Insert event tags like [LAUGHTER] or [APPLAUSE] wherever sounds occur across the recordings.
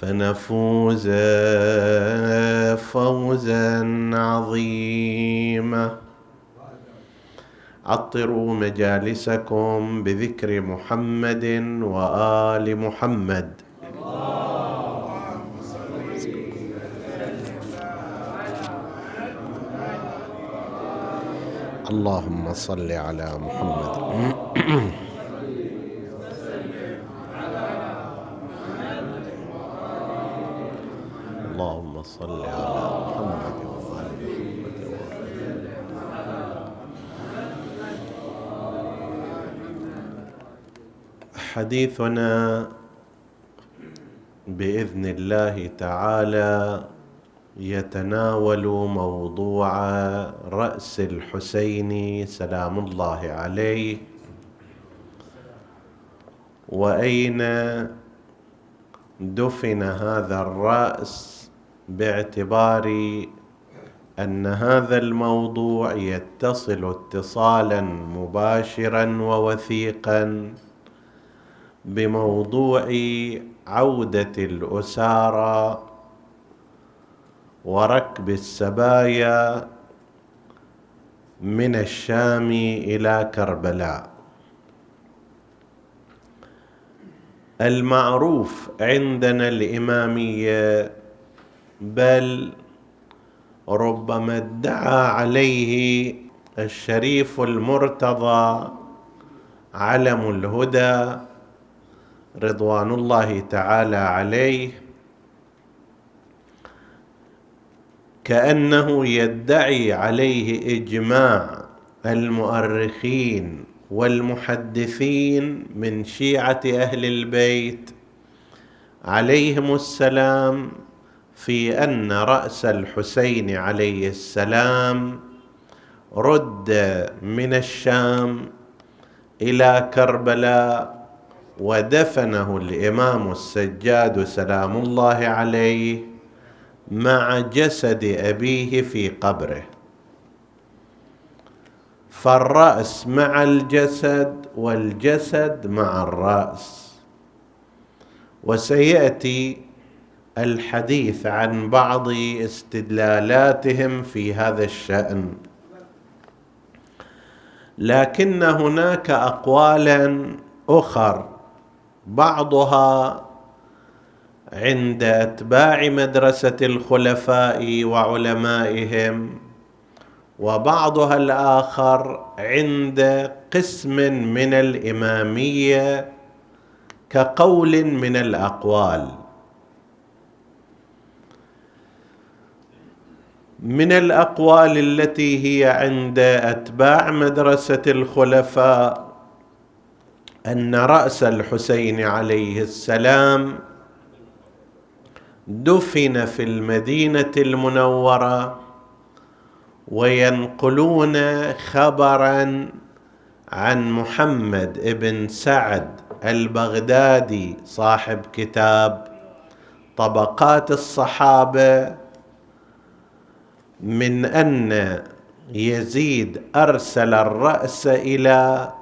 فنفوز فوزا عظيما. عطروا مجالسكم بذكر محمد وآل محمد. اللهم صل على محمد [CLEARS THROAT] اللهم صل على محمد وآل محمد حديثنا بإذن الله تعالى يتناول موضوع رأس الحسين سلام الله عليه. وأين دفن هذا الرأس؟ باعتبار أن هذا الموضوع يتصل اتصالا مباشرا ووثيقا بموضوع عودة الاسارى وركب السبايا من الشام إلى كربلاء. المعروف عندنا الإمامية بل ربما ادعى عليه الشريف المرتضى علم الهدى رضوان الله تعالى عليه كأنه يدعي عليه إجماع المؤرخين والمحدثين من شيعة أهل البيت. عليهم السلام في أن رأس الحسين عليه السلام رد من الشام إلى كربلاء ودفنه الإمام السجاد سلام الله عليه مع جسد أبيه في قبره. فالرأس مع الجسد والجسد مع الرأس. وسيأتي الحديث عن بعض استدلالاتهم في هذا الشأن. لكن هناك اقوالا أخر بعضها عند أتباع مدرسة الخلفاء وعلمائهم وبعضها الآخر عند قسم من الإمامية كقول من الأقوال. من الأقوال التي هي عند أتباع مدرسة الخلفاء أن رأس الحسين عليه السلام دفن في المدينة المنورة وينقلون خبرا عن محمد بن سعد البغدادي صاحب كتاب طبقات الصحابة من أن يزيد أرسل الرأس إلى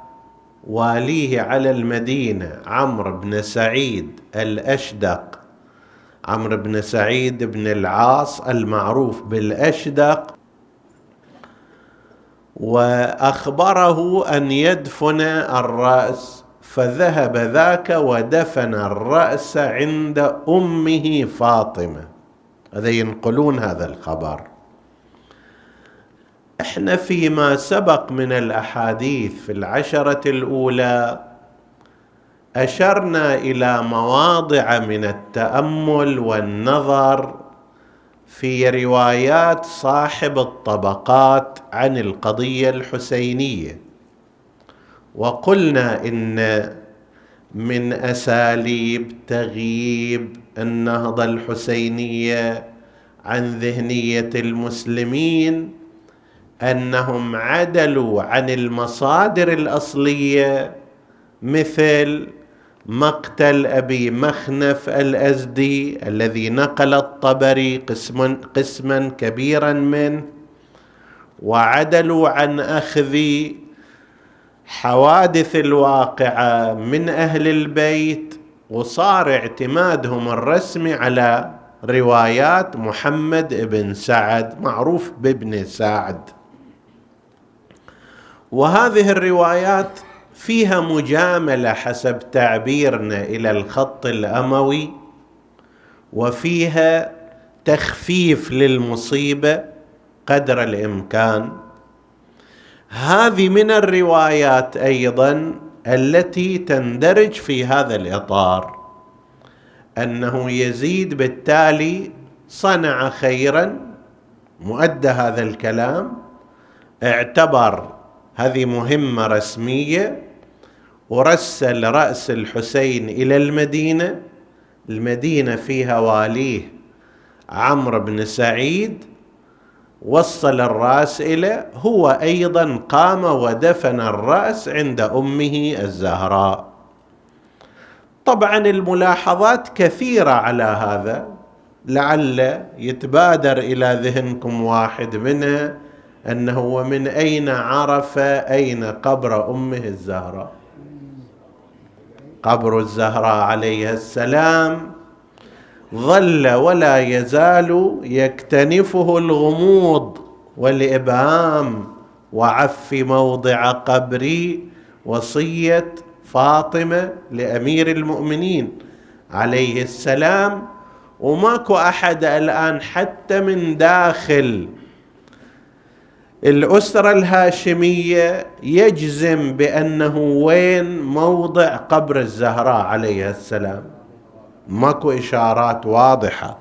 واليه على المدينة عمرو بن سعيد الأشدق. عمرو بن سعيد بن العاص المعروف بالأشدق. وأخبره أن يدفن الرأس فذهب ذاك ودفن الرأس عند أمه فاطمة. هذا ينقلون هذا الخبر. إحنا فيما سبق من الأحاديث في العشرة الأولى أشرنا إلى مواضع من التأمل والنظر في روايات صاحب الطبقات عن القضية الحسينية. وقلنا إن من أساليب تغييب النهضة الحسينية عن ذهنية المسلمين أنهم عدلوا عن المصادر الأصلية مثل مقتل أبي مخنف الأزدي الذي نقل الطبري قسما قسما كبيرا منه وعدلوا عن أخذ حوادث الواقعة من أهل البيت وصار اعتمادهم الرسمي على روايات محمد بن سعد معروف بابن سعد. وهذه الروايات فيها مجاملة حسب تعبيرنا إلى الخط الأموي وفيها تخفيف للمصيبة قدر الإمكان. هذه من الروايات أيضا التي تندرج في هذا الإطار أنه يزيد بالتالي صنع خيرا مؤدى هذا الكلام اعتبر هذه مهمة رسمية ورسل راس الحسين إلى المدينة. المدينة فيها واليه عمرو بن سعيد. وصل الرأس إلى هو أيضا قام ودفن الرأس عند أمه الزهراء. طبعا الملاحظات كثيرة على هذا لعل يتبادر إلى ذهنكم واحد منها أنه ومن أين عرف أين قبر أمه الزهراء؟ قبر الزهراء عليها السلام ظل ولا يزال يكتنفه الغموض والإبهام وعف موضع قبري وصية فاطمة لأمير المؤمنين عليه السلام. وماكو أحد الآن حتى من داخل الأسرة الهاشمية يجزم بأنه وين موضع قبر الزهراء عليها السلام. ماكو إشارات واضحة.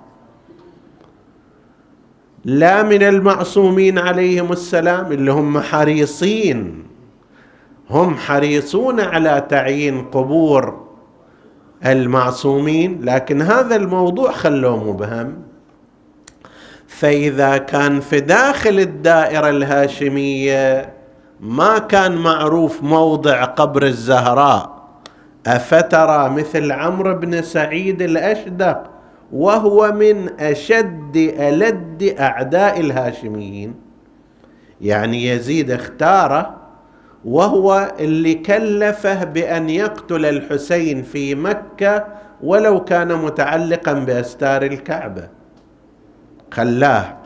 لا من المعصومين عليهم السلام اللي هم حريصين. هم حريصون على تعيين قبور المعصومين لكن هذا الموضوع خلوه مبهم. فإذا كان في داخل الدائرة الهاشمية ما كان معروف موضع قبر الزهراء. أفترى مثل عمرو بن سعيد الأشدق وهو من أشد ألد أعداء الهاشميين. يعني يزيد اختاره وهو اللي كلفه بأن يقتل الحسين في مكة ولو كان متعلقا بأستار الكعبة. خلاه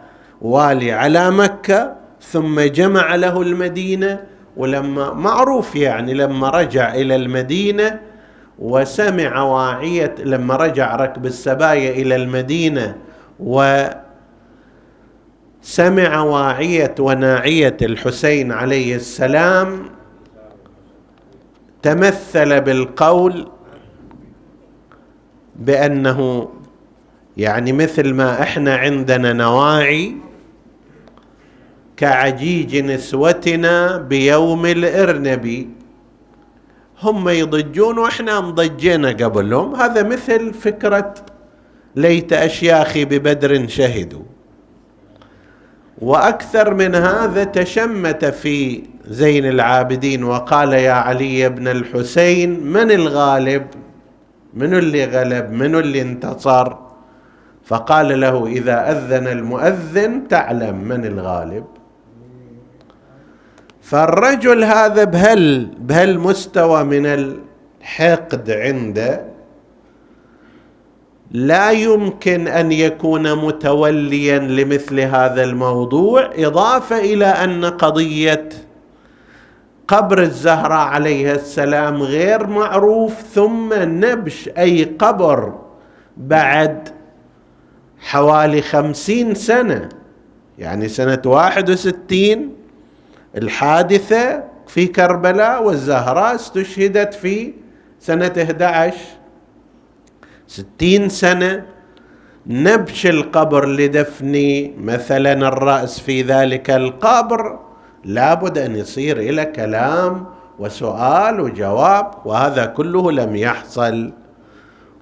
والي على مكة ثم جمع له المدينة ولما معروف يعني لما رجع إلى المدينة وسمع واعية لما رجع ركب السبايا إلى المدينة وسمع واعية وناعية الحسين عليه السلام تمثل بالقول بأنه يعني مثل ما إحنا عندنا نواعي كعجيج نسوتنا بيوم الإرنبي. هم يضجون وإحنا مضجينا قبلهم هذا مثل فكرة ليت أشياخي ببدر شهدوا. وأكثر من هذا تشمت في زين العابدين وقال يا علي بن الحسين من الغالب؟ من اللي غلب؟ من اللي انتصر؟ فقال له إذا أذن المؤذن تعلم من الغالب. فالرجل هذا بهال بهالمستوى من الحقد عنده. لا يمكن أن يكون متوليا لمثل هذا الموضوع إضافة إلى أن قضية قبر الزهراء عليها السلام غير معروف ثم نبش أي قبر بعد حوالي خمسين سنة. يعني سنة واحد وستين الحادثة في كربلاء والزهراء استشهدت في سنة 11 ستين سنة نبش القبر لدفن مثلا الرأس في ذلك القبر. لابد أن يصير إلى كلام وسؤال وجواب وهذا كله لم يحصل.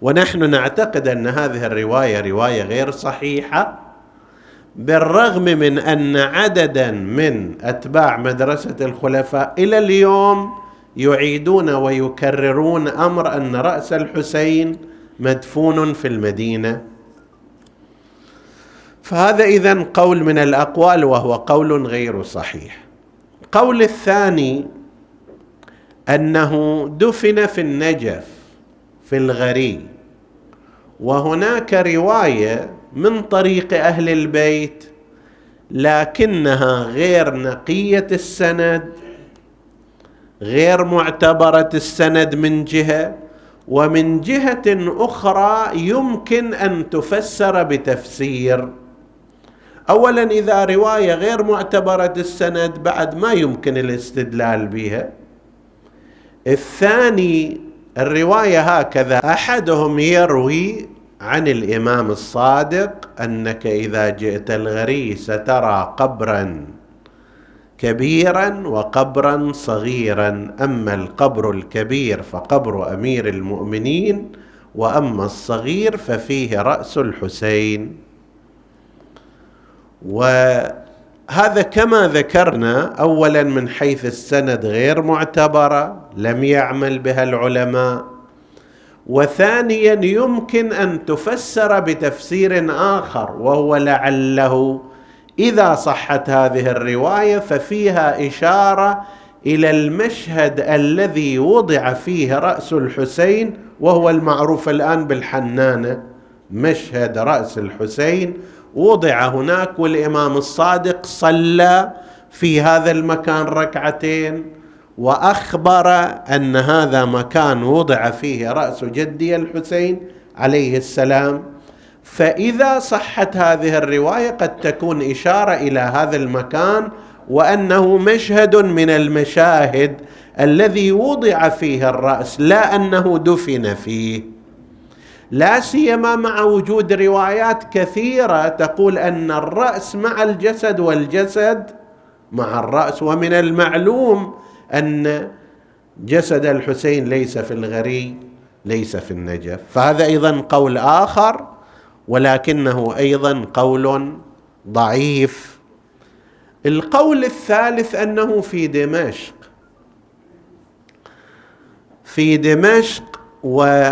ونحن نعتقد أن هذه الرواية رواية غير صحيحة بالرغم من أن عددا من أتباع مدرسة الخلفاء إلى اليوم يعيدون ويكررون أمر أن رأس الحسين مدفون في المدينة. فهذا اذا قول من الأقوال وهو قول غير صحيح. القول الثاني أنه دفن في النجف في الغري وهناك رواية من طريق أهل البيت لكنها غير نقية السند غير معتبرة السند من جهة ومن جهة أخرى يمكن أن تفسر بتفسير. اولا إذا رواية غير معتبرة السند بعد ما يمكن الاستدلال بها. الثاني الرواية هكذا أحدهم يروي عن الإمام الصادق أنك إذا جئت الغري سترى قبرا كبيرا وقبرا صغيرا. أما القبر الكبير فقبر أمير المؤمنين وأما الصغير ففيه رأس الحسين. وهذا كما ذكرنا اولا من حيث السند غير معتبره لم يعمل بها العلماء. وثانيا يمكن أن تفسر بتفسير آخر وهو لعله إذا صحت هذه الرواية ففيها إشارة إلى المشهد الذي وضع فيه رأس الحسين وهو المعروف الآن بالحنانة مشهد رأس الحسين. وضع هناك والإمام الصادق صلى في هذا المكان ركعتين وأخبر أن هذا مكان وضع فيه رأس جدي الحسين عليه السلام. فإذا صحت هذه الرواية قد تكون إشارة إلى هذا المكان وأنه مشهد من المشاهد الذي وضع فيه الرأس لا أنه دفن فيه. لا سيما مع وجود روايات كثيرة تقول أن الرأس مع الجسد والجسد مع الرأس ومن المعلوم أن جسد الحسين ليس في الغري ليس في النجف. فهذا أيضا قول آخر ولكنه أيضا قول ضعيف. القول الثالث أنه في دمشق. في دمشق و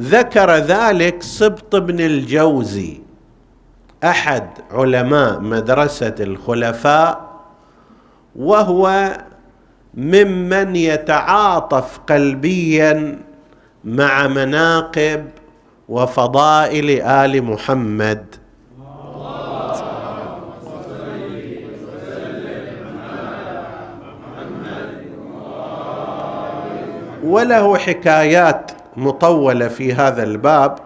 ذكر ذلك سبط بن الجوزي أحد علماء مدرسة الخلفاء وهو ممن يتعاطف قلبيا مع مناقب وفضائل آل محمد. وله حكايات مطولة في هذا الباب.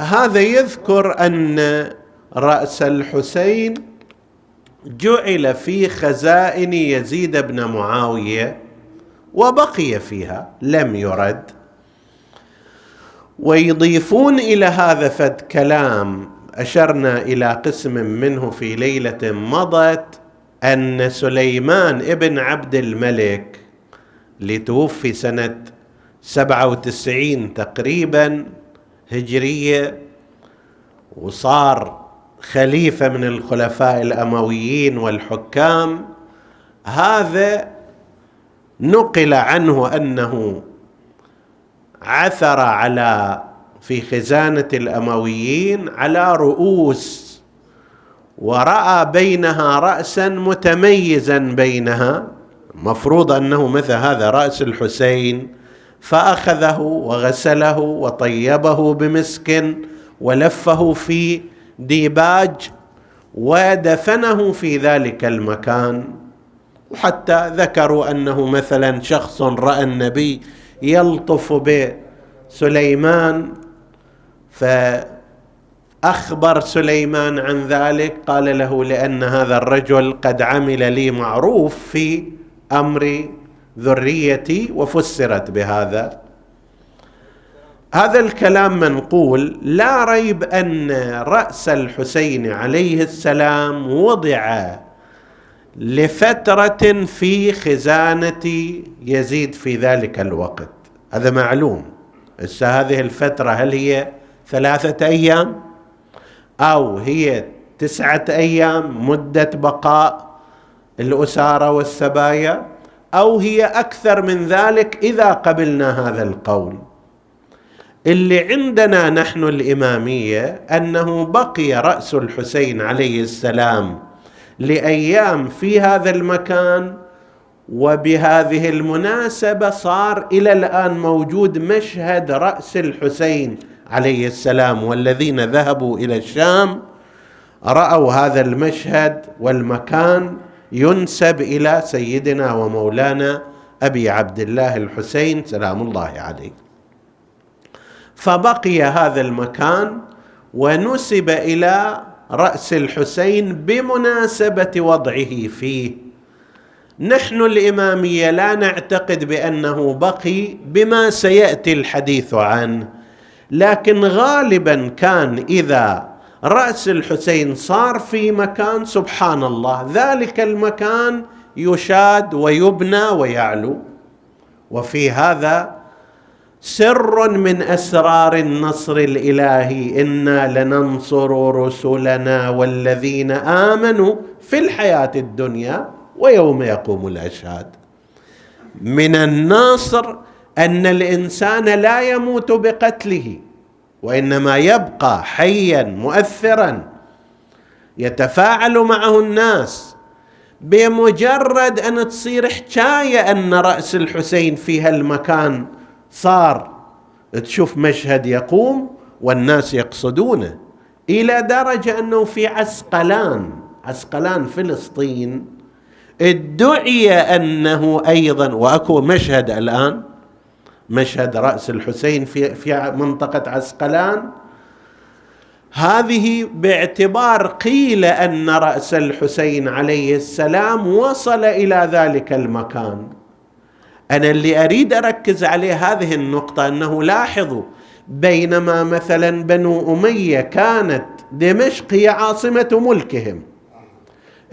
هذا يذكر أن رأس الحسين جعل في خزائن يزيد بن معاوية وبقي فيها لم يرد. ويضيفون إلى هذا فد كلام أشرنا إلى قسم منه في ليلة مضت أن سليمان ابن عبد الملك لتوفي سنة سبعة وتسعين تقريبا هجرية وصار خليفة من الخلفاء الأمويين والحكام هذا نقل عنه أنه عثر على في خزانة الأمويين على رؤوس ورأى بينها رأسا متميزا بينها مفروض أنه مثل هذا رأس الحسين فأخذه وغسله وطيبه بمسك ولفه في ديباج ودفنه في ذلك المكان. وحتى ذكروا أنه مثلا شخص رأى النبي يلطف بسليمان فأخبر سليمان عن ذلك قال له لأن هذا الرجل قد عمل لي معروف في أمر ذريتي وفسرت بهذا. هذا الكلام منقول لا ريب أن رأس الحسين عليه السلام وضع لفترة في خزانة يزيد في ذلك الوقت. هذا معلوم. هسه هذه الفترة هل هي ثلاثة أيام؟ أو هي تسعة أيام مدة بقاء الأسارة والسبايا؟ أو هي أكثر من ذلك إذا قبلنا هذا القول؟ اللي عندنا نحن الإمامية أنه بقي رأس الحسين عليه السلام لأيام في هذا المكان وبهذه المناسبة صار إلى الآن موجود مشهد رأس الحسين عليه السلام والذين ذهبوا إلى الشام رأوا هذا المشهد والمكان ينسب إلى سيدنا ومولانا أبي عبد الله الحسين سلام الله عليه. فبقي هذا المكان ونسب إلى رأس الحسين بمناسبة وضعه فيه. نحن الإمامية لا نعتقد بأنه بقي بما سيأتي الحديث عنه لكن غالبا كان إذا رأس الحسين صار في مكان سبحان الله ذلك المكان يشاد ويبنى ويعلو. وفي هذا سر من أسرار النصر الإلهي. إنا لننصر رسلنا والذين آمنوا في الحياة الدنيا ويوم يقوم الأشهاد. من الناصر أن الإنسان لا يموت بقتله وإنما يبقى حيا مؤثرا يتفاعل معه الناس بمجرد أن تصير حكاية أن رأس الحسين في هالمكان صار تشوف مشهد يقوم والناس يقصدونه إلى درجة أنه في عسقلان عسقلان فلسطين ادعي أنه أيضا وأكو مشهد الآن مشهد رأس الحسين في في منطقة عسقلان. هذه باعتبار قيل أن رأس الحسين عليه السلام وصل إلى ذلك المكان. أنا اللي أريد أركز عليه هذه النقطة أنه لاحظوا بينما مثلا بنو أمية كانت دمشق هي عاصمة ملكهم.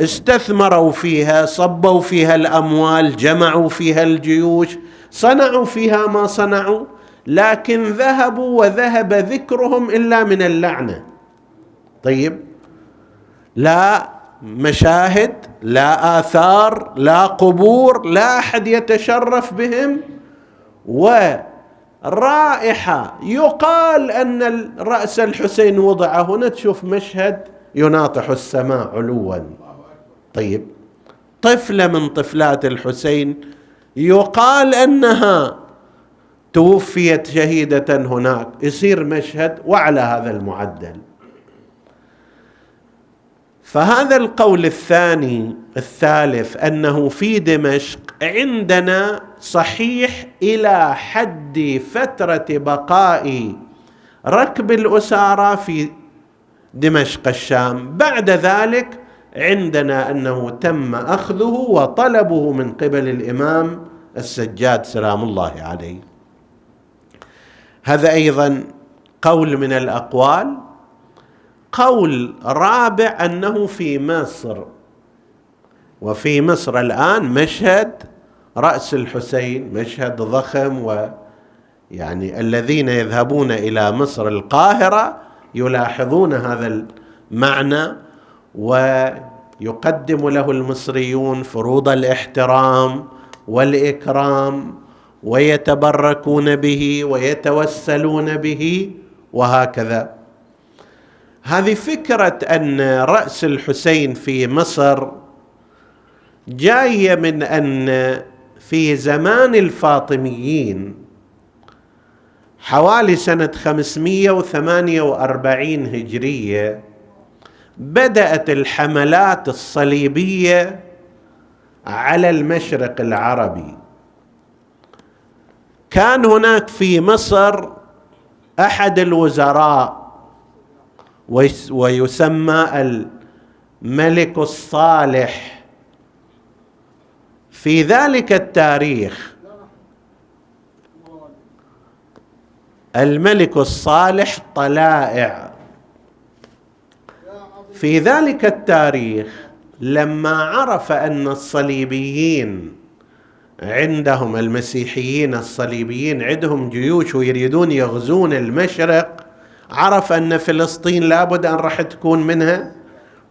استثمروا فيها صبوا فيها الأموال جمعوا فيها الجيوش صنعوا فيها ما صنعوا لكن ذهبوا وذهب ذكرهم إلا من اللعنة. طيب. لا مشاهد لا آثار لا قبور لا أحد يتشرف بهم. ورائحة يقال أن راس الحسين وضع هنا تشوف مشهد يناطح السماء علوا. طيب طفلة من طفلات الحسين يقال أنها توفيت شهيدة هناك. يصير مشهد وعلى هذا المعدل. فهذا القول الثاني الثالث أنه في دمشق عندنا صحيح إلى حد فترة بقاء ركب الاسارى في دمشق الشام. بعد ذلك عندنا أنه تم أخذه وطلبه من قبل الإمام السجاد سلام الله عليه. هذا أيضا قول من الأقوال. قول رابع أنه في مصر. وفي مصر الآن مشهد رأس الحسين مشهد ضخم و يعني الذين يذهبون إلى مصر القاهرة يلاحظون هذا المعنى ويقدم له المصريون فروض الاحترام والإكرام ويتبركون به ويتوسلون به وهكذا. هذه فكرة أن رأس الحسين في مصر جاية من أن في زمان الفاطميين حوالي سنة 548 هجرية بدأت الحملات الصليبية على المشرق العربي. كان هناك في مصر أحد الوزراء ويسمى الملك الصالح. في ذلك التاريخ الملك الصالح طلائع. في ذلك التاريخ لما عرف أن الصليبيين عندهم المسيحيين الصليبيين عندهم جيوش ويريدون يغزون المشرق عرف أن فلسطين لابد أن راح تكون منها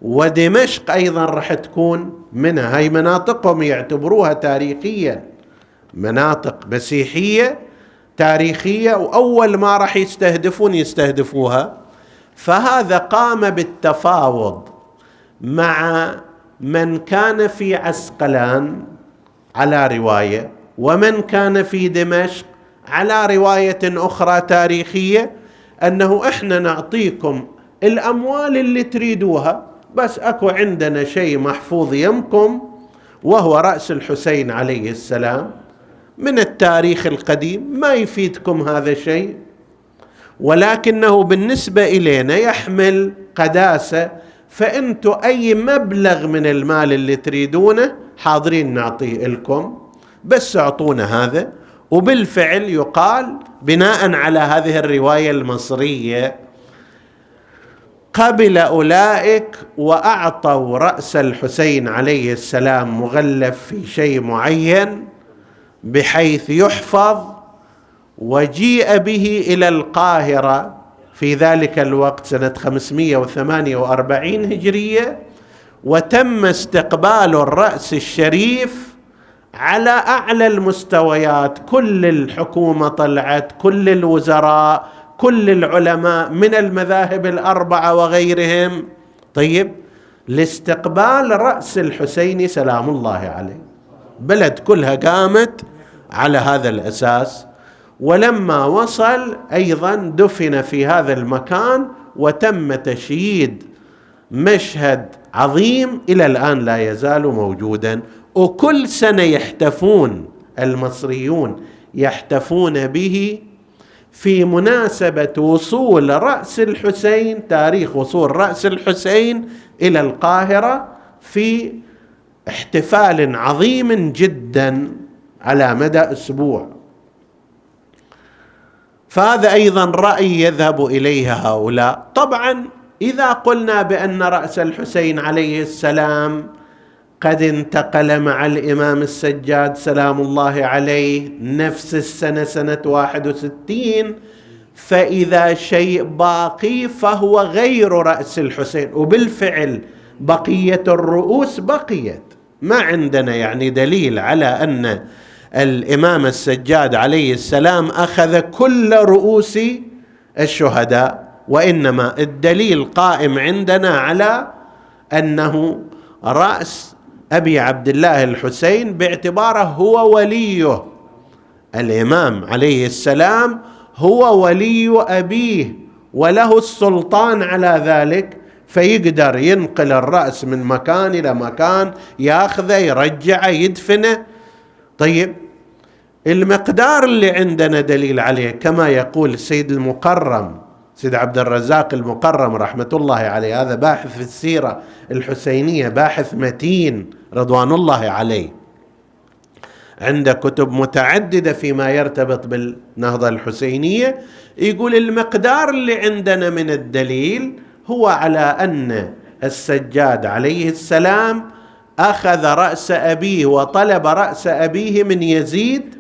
ودمشق أيضا راح تكون منها. هاي مناطقهم يعتبروها تاريخيا مناطق مسيحية تاريخية وأول ما راح يستهدفون يستهدفوها. فهذا قام بالتفاوض مع من كان في عسقلان على رواية ومن كان في دمشق على رواية أخرى تاريخية. أنه إحنا نعطيكم الأموال اللي تريدوها بس أكو عندنا شيء محفوظ يمكم وهو رأس الحسين عليه السلام. من التاريخ القديم ما يفيدكم هذا الشيء ولكنه بالنسبة إلينا يحمل قداسة فانتم أي مبلغ من المال اللي تريدونه حاضرين نعطيه لكم. بس أعطونا هذا. وبالفعل يقال بناء على هذه الرواية المصرية قبل أولئك وأعطوا رأس الحسين عليه السلام مغلف في شيء معين بحيث يحفظ وجيء به إلى القاهرة في ذلك الوقت سنة 548 هجرية وتم استقبال الرأس الشريف على أعلى المستويات. كل الحكومة طلعت كل الوزراء كل العلماء من المذاهب الأربعة وغيرهم. طيب لاستقبال رأس الحسين سلام الله عليه. بلد كلها قامت على هذا الأساس. ولما وصل أيضا دفن في هذا المكان وتم تشييد مشهد عظيم إلى الآن لا يزال موجودا. وكل سنة يحتفون المصريون يحتفون به في مناسبة وصول رأس الحسين تاريخ وصول رأس الحسين إلى القاهرة في احتفال عظيم جدا على مدى أسبوع. فهذا أيضا رأي يذهب إليه هؤلاء. طبعا إذا قلنا بأن رأس الحسين عليه السلام قد انتقل مع الإمام السجاد سلام الله عليه نفس السنة سنة 61 فإذا شيء باقي فهو غير رأس الحسين. وبالفعل بقية الرؤوس بقيت. ما عندنا يعني دليل على أن الإمام السجاد عليه السلام أخذ كل رؤوس الشهداء وإنما الدليل قائم عندنا على أنه رأس أبي عبد الله الحسين باعتباره هو وليه. الإمام عليه السلام هو ولي أبيه وله السلطان على ذلك فيقدر ينقل الرأس من مكان إلى مكان ياخذه يرجعه يدفنه. طيب المقدار اللي عندنا دليل عليه كما يقول السيد المقرم سيد عبد الرزاق المقرم رحمة الله عليه هذا باحث في السيرة الحسينية باحث متين. رضوان الله عليه. عنده كتب متعددة فيما يرتبط بالنهضة الحسينية يقول المقدار اللي عندنا من الدليل هو على أن السجاد عليه السلام أخذ رأس أبيه وطلب رأس أبيه من يزيد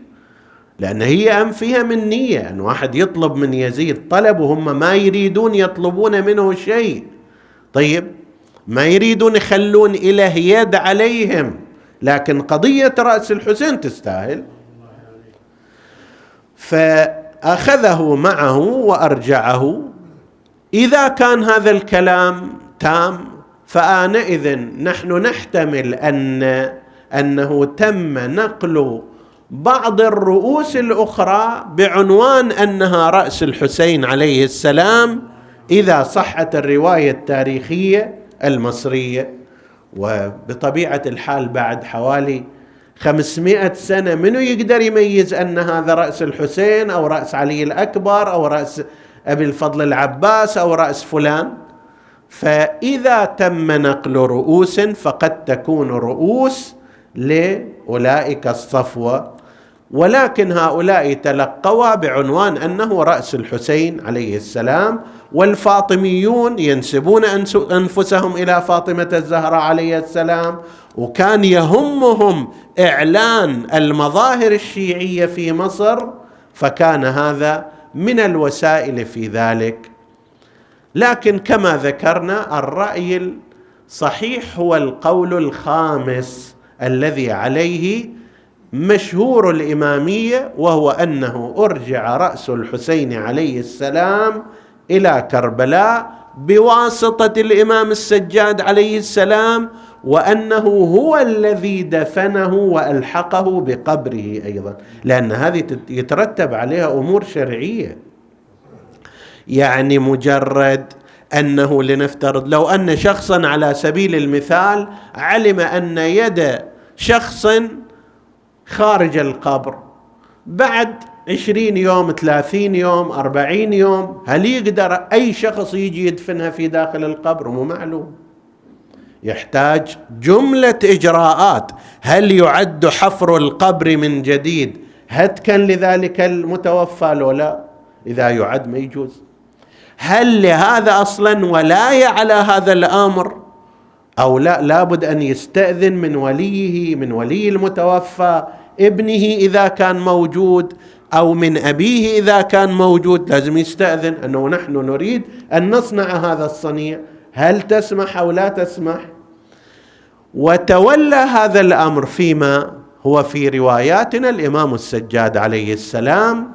لأن هي أم فيها من نية أن واحد يطلب من يزيد طلب وهم ما يريدون يطلبون منه شيء. طيب ما يريدون يخلون إله يد عليهم. لكن قضية رأس الحسين تستاهل. فأخذه معه وأرجعه. إذا كان هذا الكلام تام فآنئذ نحن نحتمل أن أنه تم نقل بعض الرؤوس الأخرى بعنوان أنها رأس الحسين عليه السلام. إذا صحت الرواية التاريخية المصرية وبطبيعة الحال بعد حوالي خمسمائة سنة منو يقدر يميز أن هذا رأس الحسين أو رأس علي الأكبر أو رأس أبي الفضل العباس أو رأس فلان؟ فإذا تم نقل رؤوس فقد تكون رؤوس لأولئك الصفوة ولكن هؤلاء تلقوا بعنوان أنه رأس الحسين عليه السلام والفاطميون ينسبون أنفسهم إلى فاطمة الزهراء عليه السلام وكان يهمهم إعلان المظاهر الشيعية في مصر فكان هذا من الوسائل في ذلك. لكن كما ذكرنا الرأي الصحيح هو القول الخامس الذي عليه مشهور الإمامية وهو أنه أرجع رأس الحسين عليه السلام إلى كربلاء بواسطة الإمام السجاد عليه السلام وأنه هو الذي دفنه وألحقه بقبره أيضا. لأن هذه يترتب عليها أمور شرعية. يعني مجرد أنه لنفترض لو أن شخصا على سبيل المثال علم أن يد شخص خارج القبر. بعد عشرين يوم ثلاثين يوم أربعين يوم هل يقدر أي شخص يجي يدفنها في داخل القبر؟ مو معلوم. يحتاج جملة إجراءات. هل يعد حفر القبر من جديد هتكا لذلك المتوفى لو لا؟ إذا يعد ما يجوز. هل لهذا أصلا ولاية على هذا الأمر؟ أو لا لابد أن يستأذن من وليه من ولي المتوفى ابنه إذا كان موجود أو من أبيه إذا كان موجود. لازم يستأذن. أنه نحن نريد أن نصنع هذا الصنيع. هل تسمح أو لا تسمح؟ وتولى هذا الأمر فيما هو في رواياتنا الإمام السجاد عليه السلام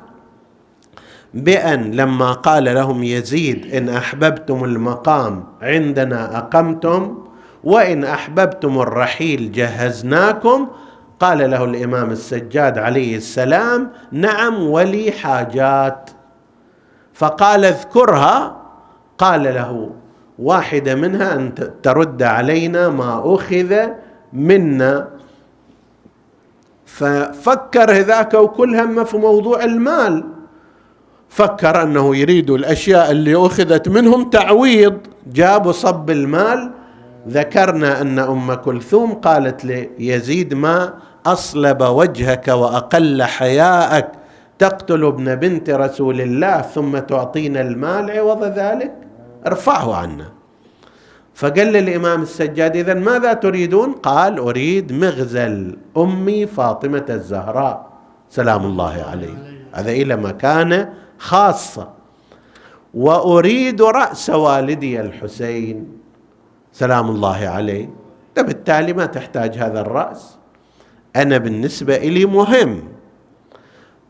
بأن لما قال لهم يزيد إن أحببتم المقام عندنا أقمتم وإن أحببتم الرحيل جهزناكم. قال له الإمام السجاد عليه السلام نعم ولي حاجات. فقال اذكرها. قال له واحدة منها أن ترد علينا ما أخذ منا. ففكر ذاك وكل همه في موضوع المال. فكر أنه يريد الأشياء اللي أخذت منهم تعويض. جابوا صب المال ذكرنا أن أم كلثوم قالت ليزيد ما أصلب وجهك وأقل حياءك تقتل ابن بنت رسول الله ثم تعطينا المال عوض ذلك؟ ارفعه عنا. فقال للامام السجاد إذا ماذا تريدون؟ قال أريد مغزل أمي فاطمة الزهراء. سلام الله عليه. هذا إلى مكانة خاصة. وأريد رأس والدي الحسين. سلام الله عليه. فبالتالي ما تحتاج هذا الرأس. أنا بالنسبة إلي مهم.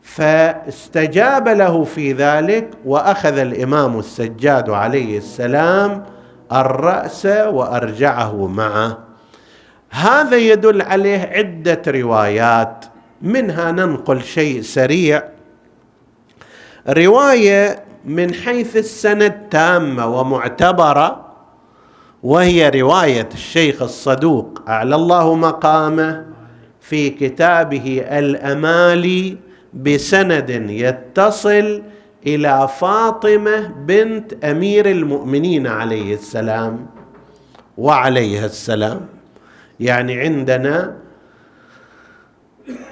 فاستجاب له في ذلك وأخذ الإمام السجاد عليه السلام الرأس وأرجعه معه. هذا يدل عليه عدة روايات. منها ننقل شيء سريع. رواية من حيث السند تامة ومعتبرة. وهي رواية الشيخ الصدوق. أعلى الله مقامه في كتابه الأمالي بسند يتصل إلى فاطمة بنت أمير المؤمنين عليه السلام وعليها السلام. يعني عندنا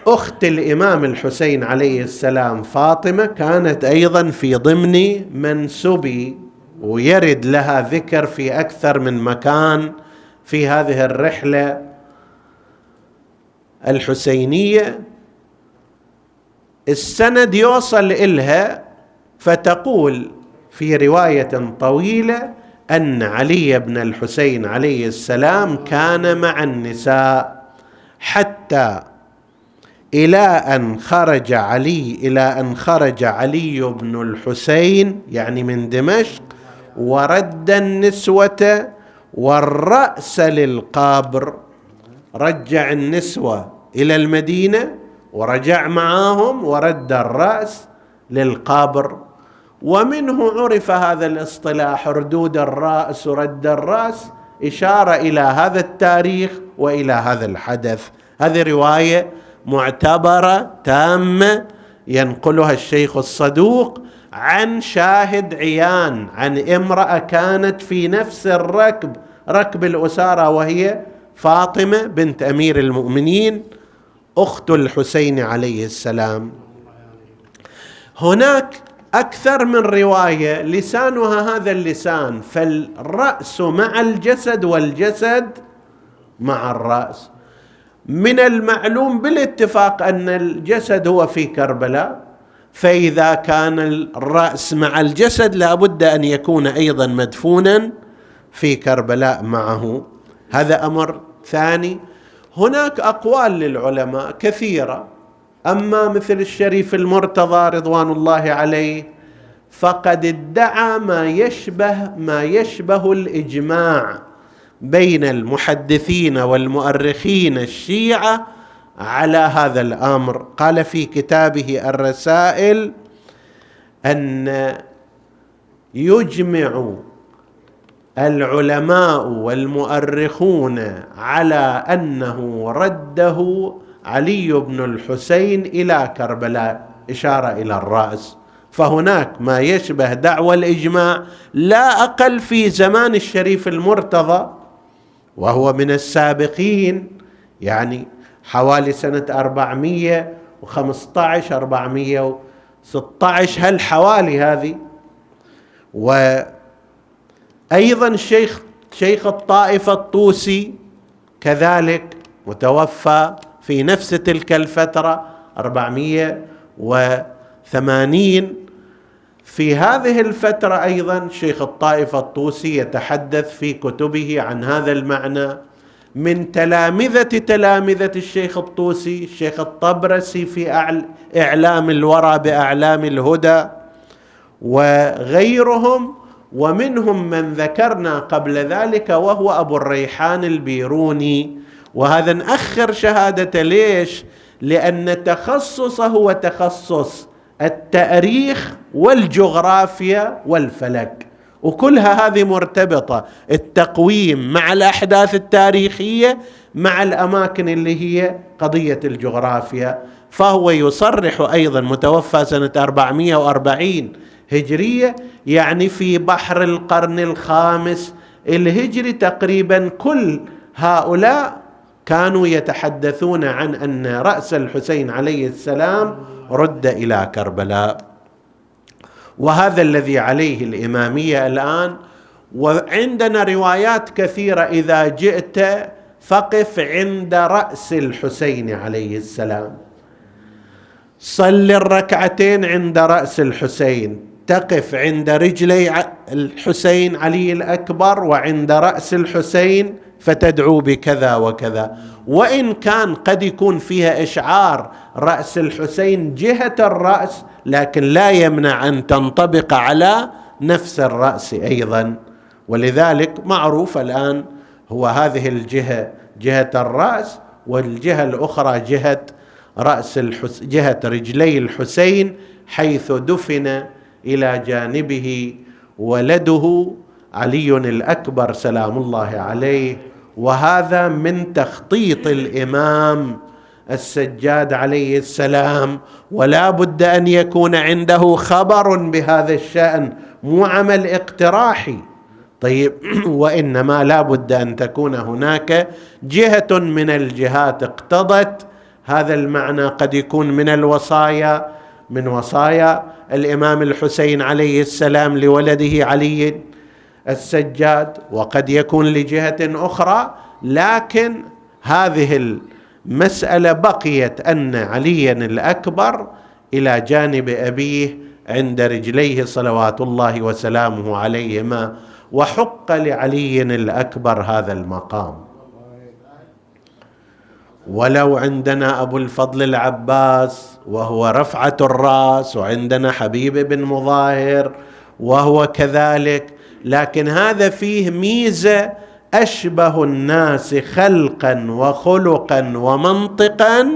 أخت الإمام الحسين عليه السلام فاطمة كانت أيضا في ضمن منسوبي ويرد لها ذكر في أكثر من مكان في هذه الرحلة الحسينية. السند يوصل إلها فتقول في رواية طويلة أن علي بن الحسين عليه السلام كان مع النساء حتى إلى أن خرج علي إلى أن خرج علي بن الحسين يعني من دمشق ورد النسوة والرأس للقابر رجع النسوة إلى المدينة ورجع معاهم ورد الرأس للقبر. ومنه عرف هذا الاصطلاح ردود الرأس ورد الرأس إشارة إلى هذا التاريخ وإلى هذا الحدث. هذه رواية معتبرة تامة ينقلها الشيخ الصدوق عن شاهد عيان عن امرأة كانت في نفس الركب ركب الأسارة وهي فاطمة بنت أمير المؤمنين أخت الحسين عليه السلام. هناك أكثر من رواية لسانها هذا اللسان فالرأس مع الجسد والجسد مع الرأس. من المعلوم بالاتفاق أن الجسد هو في كربلاء فإذا كان الرأس مع الجسد لابد أن يكون أيضا مدفونا في كربلاء معه. هذا أمر ثاني. هناك أقوال للعلماء كثيرة. أما مثل الشريف المرتضى رضوان الله عليه فقد ادعى ما يشبه ما يشبه الإجماع بين المحدثين والمؤرخين الشيعة على هذا الأمر. قال في كتابه الرسائل أن يجمع العلماء والمؤرخون على أنه رده علي بن الحسين إلى كربلاء إشارة إلى الرأس. فهناك ما يشبه دعوى الإجماع لا أقل في زمان الشريف المرتضى وهو من السابقين يعني حوالي سنة 415 416 هالحوالي هذه؟ وأيضا الشيخ شيخ الطائفة الطوسي كذلك متوفى في نفس تلك الفترة 480 في هذه الفترة أيضا شيخ الطائفة الطوسي يتحدث في كتبه عن هذا المعنى. من تلامذة تلامذة الشيخ الطوسي الشيخ الطبرسي في إعلام الورى بأعلام الهدى وغيرهم ومنهم من ذكرنا قبل ذلك وهو أبو الريحان البيروني وهذا نأخر شهادة ليش؟ لأن تخصصه هو تخصص التأريخ والجغرافيا والفلك وكلها هذه مرتبطة. التقويم مع الأحداث التاريخية مع الأماكن اللي هي قضية الجغرافيا. فهو يصرح أيضا متوفى سنة 440 هجرية يعني في بحر القرن الخامس الهجري تقريبا كل هؤلاء كانوا يتحدثون عن أن رأس الحسين عليه السلام رد إلى كربلاء. وهذا الذي عليه الإمامية الآن. وعندنا روايات كثيرة إذا جئت فقف عند رأس الحسين عليه السلام. صل الركعتين عند رأس الحسين تقف عند رجلي الحسين علي الأكبر وعند رأس الحسين فتدعو بكذا وكذا. وإن كان قد يكون فيها إشعار رأس الحسين جهة الرأس لكن لا يمنع أن تنطبق على نفس الرأس أيضا. ولذلك معروف الآن هو هذه الجهة جهة الرأس والجهة الأخرى جهة رأس الحس جهة رجلي الحسين حيث دفن إلى جانبه ولده علي الأكبر سلام الله عليه. وهذا من تخطيط الإمام السجاد عليه السلام. ولا بد أن يكون عنده خبر بهذا الشأن مو عمل اقتراحي. طيب [CLEARS THROAT] وإنما لا بد أن تكون هناك جهة من الجهات اقتضت. هذا المعنى قد يكون من الوصايا من وصايا الإمام الحسين عليه السلام لولده علي. السجاد وقد يكون لجهة أخرى لكن هذه المسألة بقيت أن عليا الأكبر إلى جانب أبيه عند رجليه صلوات الله وسلامه عليهما وحق لعلي الأكبر هذا المقام. ولو عندنا أبو الفضل العباس وهو رفعة الرأس وعندنا حبيب بن مظاهر وهو كذلك لكن هذا فيه ميزة أشبه الناس خلقا وخلقا ومنطقا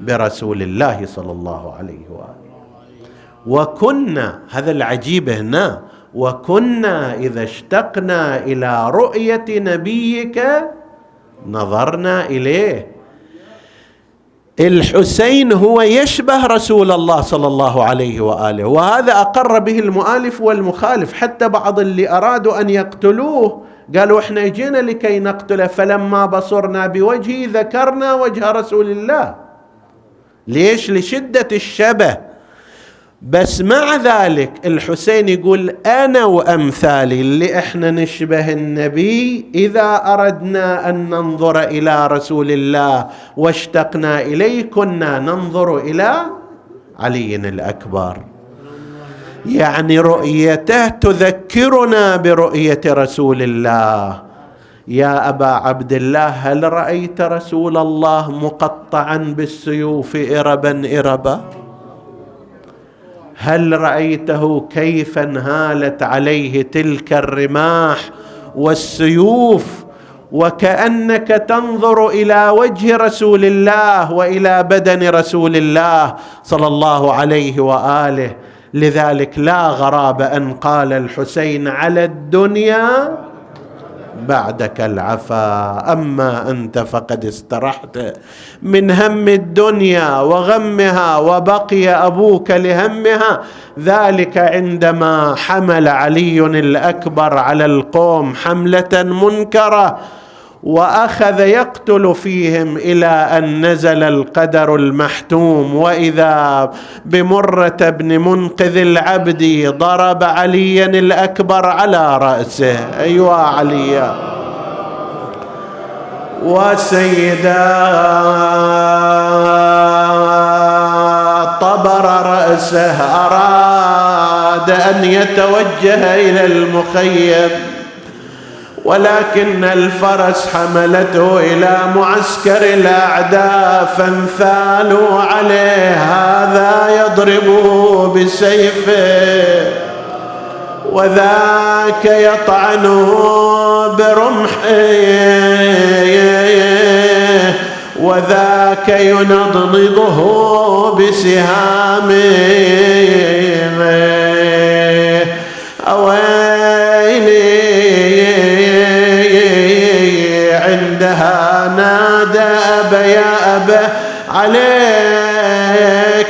برسول الله صلى الله عليه وآله. وكنا هذا العجيب هنا وكنا إذا اشتقنا إلى رؤية نبيك نظرنا إليه. الحسين هو يشبه رسول الله صلى الله عليه وآله وهذا أقر به المؤلف والمخالف حتى بعض اللي أرادوا أن يقتلوه قالوا إحنا جينا لكي نقتله فلما بصرنا بوجهه ذكرنا وجه رسول الله. ليش؟ لشدة الشبه. بس مع ذلك الحسين يقول أنا وأمثالي اللي إحنا نشبه النبي إذا أردنا أن ننظر إلى رسول الله واشتقنا إليه كنا ننظر إلى علي الأكبر. يعني رؤيته تذكرنا برؤية رسول الله. يا أبا عبد الله هل رأيت رسول الله مقطعا بالسيوف اربا اربا؟ هل رأيته كيف انهالت عليه تلك الرماح والسيوف وكأنك تنظر إلى وجه رسول الله وإلى بدن رسول الله صلى الله عليه وآله؟ لذلك لا غراب أن قال الحسين على الدنيا بعدك العفا أما أنت فقد استرحت. من هم الدنيا وغمها وبقي أبوك لهمها ذلك عندما حمل علي الأكبر على القوم حملة منكرة. وأخذ يقتل فيهم إلى أن نزل القدر المحتوم. وإذا بمرة بن منقذ العبد ضرب عليا الأكبر على رأسه. أيوا عليا وسيدا طبر رأسه. أراد أن يتوجه إلى المخيم. ولكن الفرس حملته إلى معسكر الأعداء فانثالوا عليه هذا يضربه بسيفه. وذاك يطعنه برمحه. وذاك ينضنضه بسهامه. أويلي نادى أبا يا أبا عليك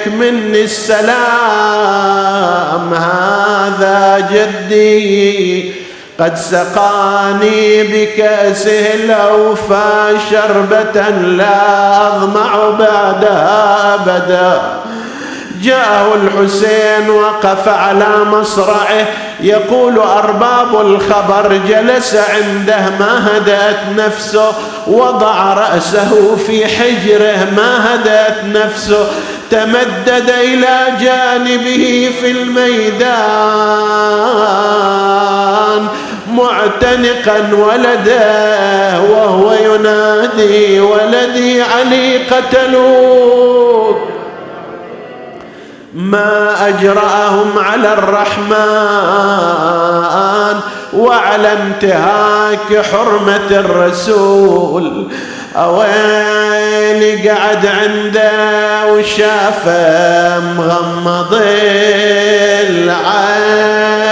مني السلام هذا جدي قد سقاني بكأسه الأوفى شربة لا أظمع بعدها أبدا. جاءه الحسين وقف على مصرعه. يقول أرباب الخبر جلس عنده ما هدأت نفسه؟ وضع رأسه في حجره ما هدأت نفسه؟ تمدد إلى جانبه في الميدان. معتنقا ولده وهو ينادي ولدي علي قتلوك. ما أجرأهم على الرحمن وعلى انتهاك حرمة الرسول. أويلي قعد عنده وشافه مغمض العين.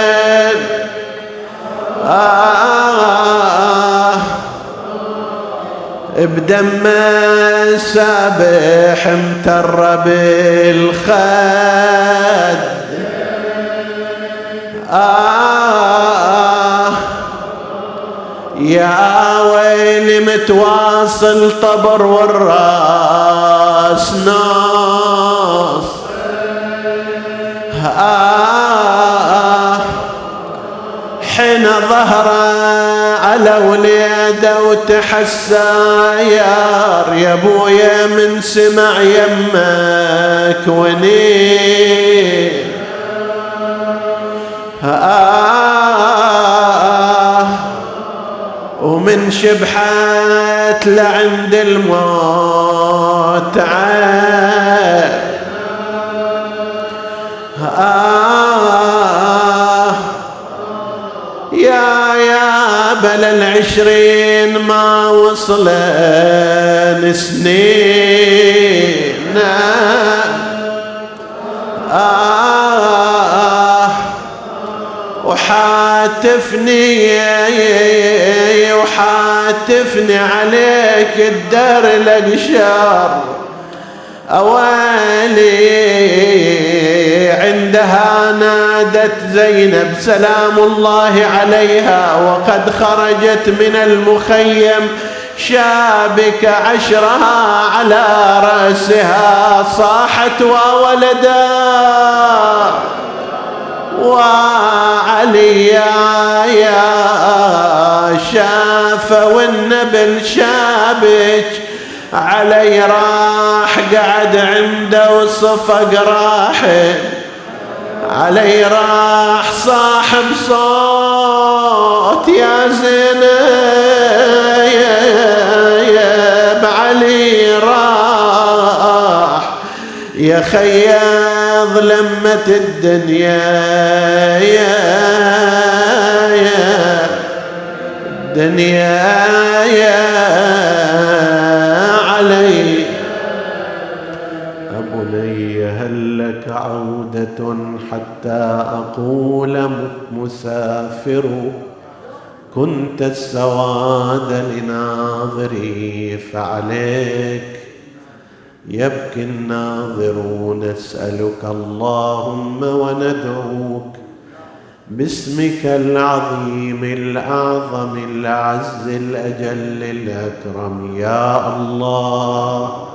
بدم سابح امتر بالخد آه. يا ويلي متواصل طبر والراس ناص آه. حين ظهره على وليده وتحساير يا أبويا من سمع يمك وني آه ومن شبحت لعند الموت آه يا بل العشرين ما وصلن سنين آه وحال حاتفني وحاتفني عليك الدار الاقشار أوالي عندها نادت زينب سلام الله عليها وقد خرجت من المخيم شابك عشرها على رأسها صاحت وولدا وعلي يا شاف والنبل شابك علي راح قعد عنده وصفق راحل علي راح صاحب صوت يا زينب علي راح. يا خياض لمة الدنيا. يا يا دنيا يا لك عودة حتى أقول مسافر كنت السواد لناظري فعليك. يبكي الناظرون نسألك اللهم وندعوك. باسمك العظيم الأعظم الأعز الأجل الأكرم يا الله.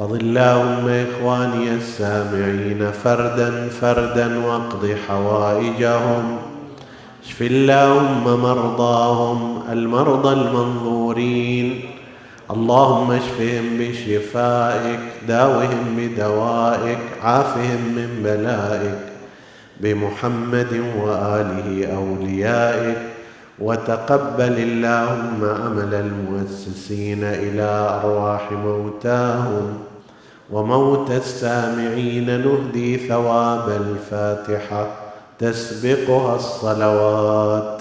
فضل اللهم إخواني السامعين فردا فردا واقض حوائجهم. اشف اللهم مرضاهم المرضى المنظورين. اللهم اشفهم بشفائك داوهم بدوائك عافهم من بلائك. بمحمد وآله أوليائك. وتقبل اللهم عمل المؤسسين إلى أرواح موتاهم. وموت السامعين نهدي ثواب الفاتحة تسبقها الصلوات.